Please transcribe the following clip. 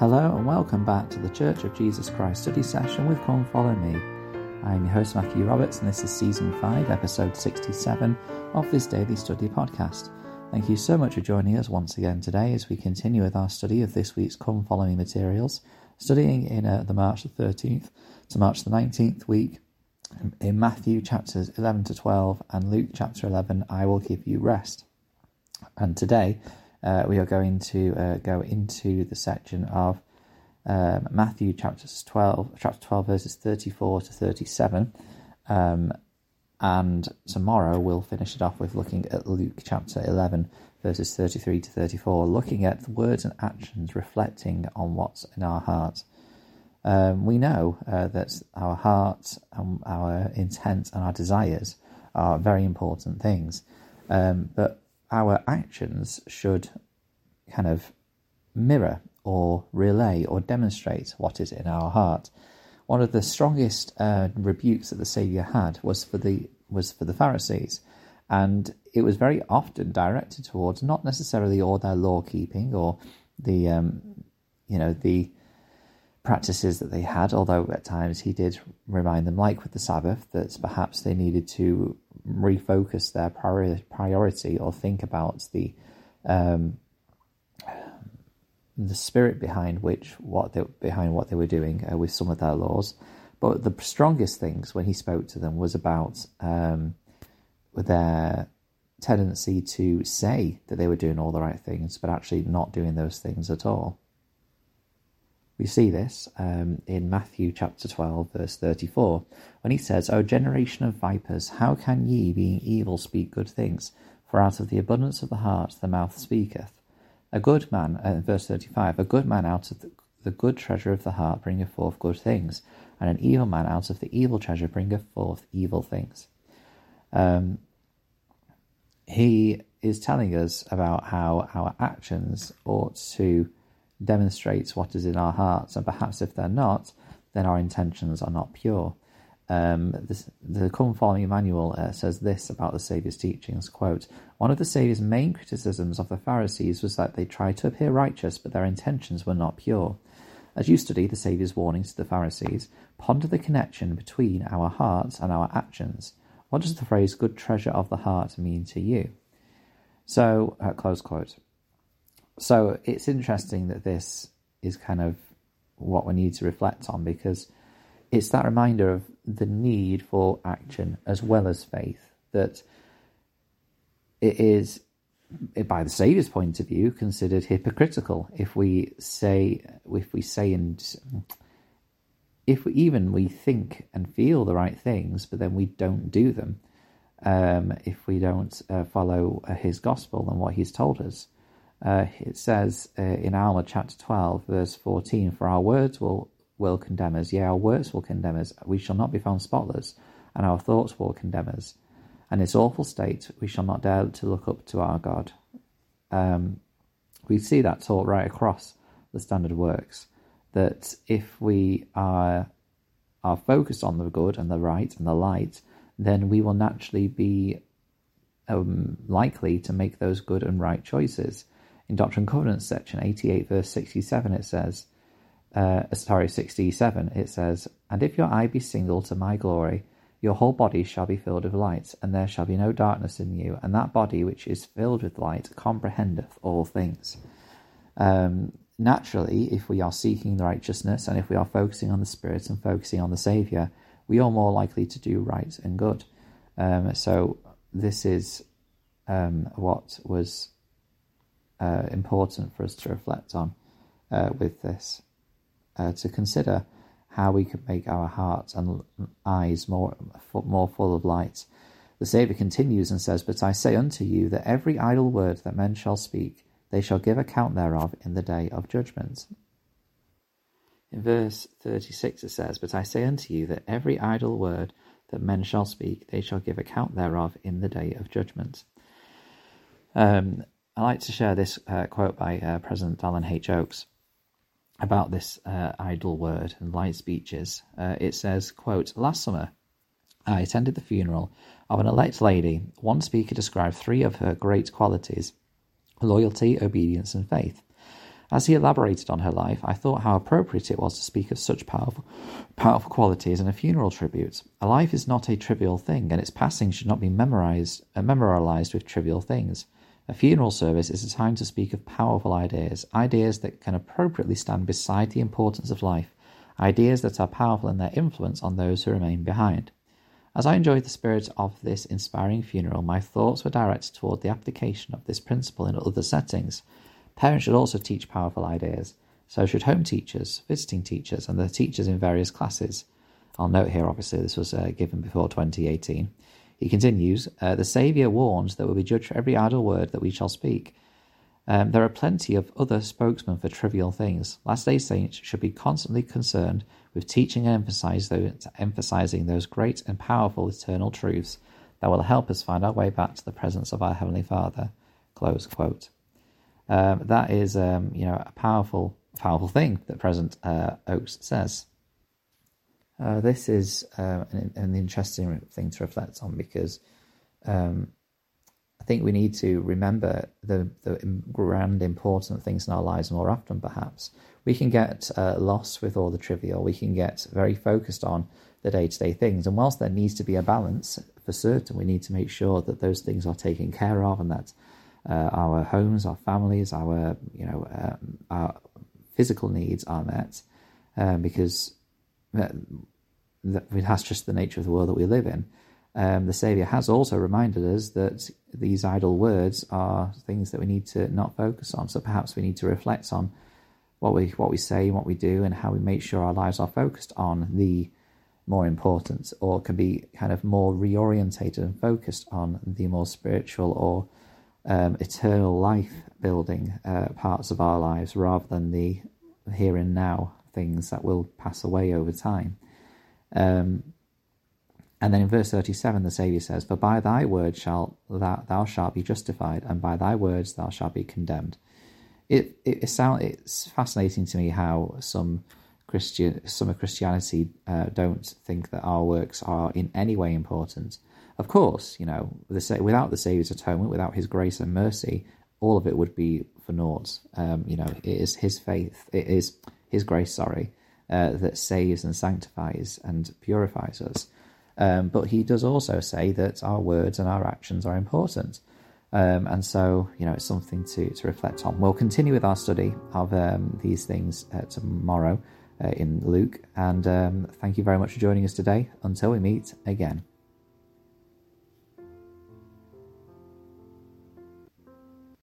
Hello and welcome back to the Church of Jesus Christ study session with Come Follow Me. I'm your host Matthew Roberts and this is season 5, episode 67 of this daily study podcast. Thank you so much for joining us once again today as we continue with our study of this week's Come Follow Me materials, studying in uh, the March the 13th to March the 19th week in Matthew chapters 11 to 12 and Luke chapter 11, I will give you rest. And today uh, we are going to uh, go into the section of um, Matthew chapters 12, chapter 12, verses 34 to 37. Um, and tomorrow we'll finish it off with looking at Luke chapter 11, verses 33 to 34, looking at the words and actions reflecting on what's in our hearts. Um, we know uh, that our hearts and our intent and our desires are very important things, um, but our actions should kind of mirror or relay or demonstrate what is in our heart. One of the strongest uh, rebukes that the Saviour had was for the was for the Pharisees, and it was very often directed towards not necessarily all their law keeping or the um, you know the practices that they had, although at times he did remind them, like with the Sabbath, that perhaps they needed to refocus their priori- priority or think about the um, the spirit behind which what they, behind what they were doing uh, with some of their laws. But the strongest things when he spoke to them was about um, their tendency to say that they were doing all the right things, but actually not doing those things at all. We see this um, in Matthew chapter 12, verse 34, when he says, O generation of vipers, how can ye, being evil, speak good things? For out of the abundance of the heart the mouth speaketh. A good man, uh, verse 35, a good man out of the, the good treasure of the heart bringeth forth good things, and an evil man out of the evil treasure bringeth forth evil things. Um, he is telling us about how our actions ought to demonstrates what is in our hearts, and perhaps if they're not, then our intentions are not pure. Um, this, the Come Follow Me manual uh, says this about the Saviour's teachings, quote, One of the Saviour's main criticisms of the Pharisees was that they tried to appear righteous, but their intentions were not pure. As you study the Saviour's warnings to the Pharisees, ponder the connection between our hearts and our actions. What does the phrase good treasure of the heart mean to you? So, uh, close quote. So it's interesting that this is kind of what we need to reflect on because it's that reminder of the need for action as well as faith that it is by the saviour's point of view considered hypocritical. If we say if we say and if we, even we think and feel the right things but then we don't do them um, if we don't uh, follow uh, his gospel and what he's told us uh, it says uh, in Alma chapter 12, verse 14, For our words will, will condemn us, yea, our words will condemn us. We shall not be found spotless, and our thoughts will condemn us. And this awful state, we shall not dare to look up to our God. Um, we see that taught right across the standard works, that if we are, are focused on the good and the right and the light, then we will naturally be um, likely to make those good and right choices. In Doctrine and Covenants section 88 verse 67 it says, uh, sorry, 67 it says, And if your eye be single to my glory, your whole body shall be filled with light, and there shall be no darkness in you, and that body which is filled with light comprehendeth all things. Um, naturally, if we are seeking the righteousness and if we are focusing on the Spirit and focusing on the Saviour, we are more likely to do right and good. Um, so, this is um, what was uh, important for us to reflect on uh, with this, uh, to consider how we could make our hearts and eyes more more full of light. The Saviour continues and says, But I say unto you that every idle word that men shall speak, they shall give account thereof in the day of judgment. In verse 36 it says, But I say unto you that every idle word that men shall speak, they shall give account thereof in the day of judgment. Um, I like to share this uh, quote by uh, President Dallin H. Oaks about this uh, idle word and light speeches. Uh, it says, quote, Last summer, I attended the funeral of an elect lady. One speaker described three of her great qualities loyalty, obedience, and faith. As he elaborated on her life, I thought how appropriate it was to speak of such powerful, powerful qualities in a funeral tribute. A life is not a trivial thing, and its passing should not be memorized, uh, memorialized with trivial things. A funeral service is a time to speak of powerful ideas, ideas that can appropriately stand beside the importance of life, ideas that are powerful in their influence on those who remain behind. As I enjoyed the spirit of this inspiring funeral, my thoughts were directed toward the application of this principle in other settings. Parents should also teach powerful ideas. So should home teachers, visiting teachers, and the teachers in various classes. I'll note here, obviously, this was uh, given before 2018. He continues, uh, The Saviour warns that we'll be judged for every idle word that we shall speak. Um, there are plenty of other spokesmen for trivial things. Last day saints should be constantly concerned with teaching and those, emphasizing those great and powerful eternal truths that will help us find our way back to the presence of our Heavenly Father. Close quote. Um, that is, um, you know, a powerful, powerful thing that President uh, Oaks says. Uh, this is uh, an, an, interesting thing to reflect on because um, I think we need to remember the, the grand important things in our lives more often, perhaps. We can get uh, lost with all the trivial, we can get very focused on the day to day things. And whilst there needs to be a balance, for certain, we need to make sure that those things are taken care of and that uh, our homes, our families, our, you know, um, our physical needs are met um, because that, that's just the nature of the world that we live in um, the Saviour has also reminded us that these idle words are things that we need to not focus on. So perhaps we need to reflect on what we what we say and what we do, and how we make sure our lives are focused on the more important, or can be kind of more reorientated and focused on the more spiritual or um, eternal life building uh, parts of our lives, rather than the here and now things that will pass away over time. Um, and then in verse 37, the Saviour says, For by thy word shalt thou, thou shalt be justified, and by thy words thou shalt be condemned. It, it, it sound, it's fascinating to me how some Christian some of Christianity uh, don't think that our works are in any way important. Of course, you know, the, without the Saviour's atonement, without His grace and mercy, all of it would be for naught. Um, you know, it is His faith, it is His grace, sorry, uh, that saves and sanctifies and purifies us. Um, but he does also say that our words and our actions are important. Um, and so, you know, it's something to, to reflect on. We'll continue with our study of um, these things uh, tomorrow uh, in Luke. And um, thank you very much for joining us today. Until we meet again.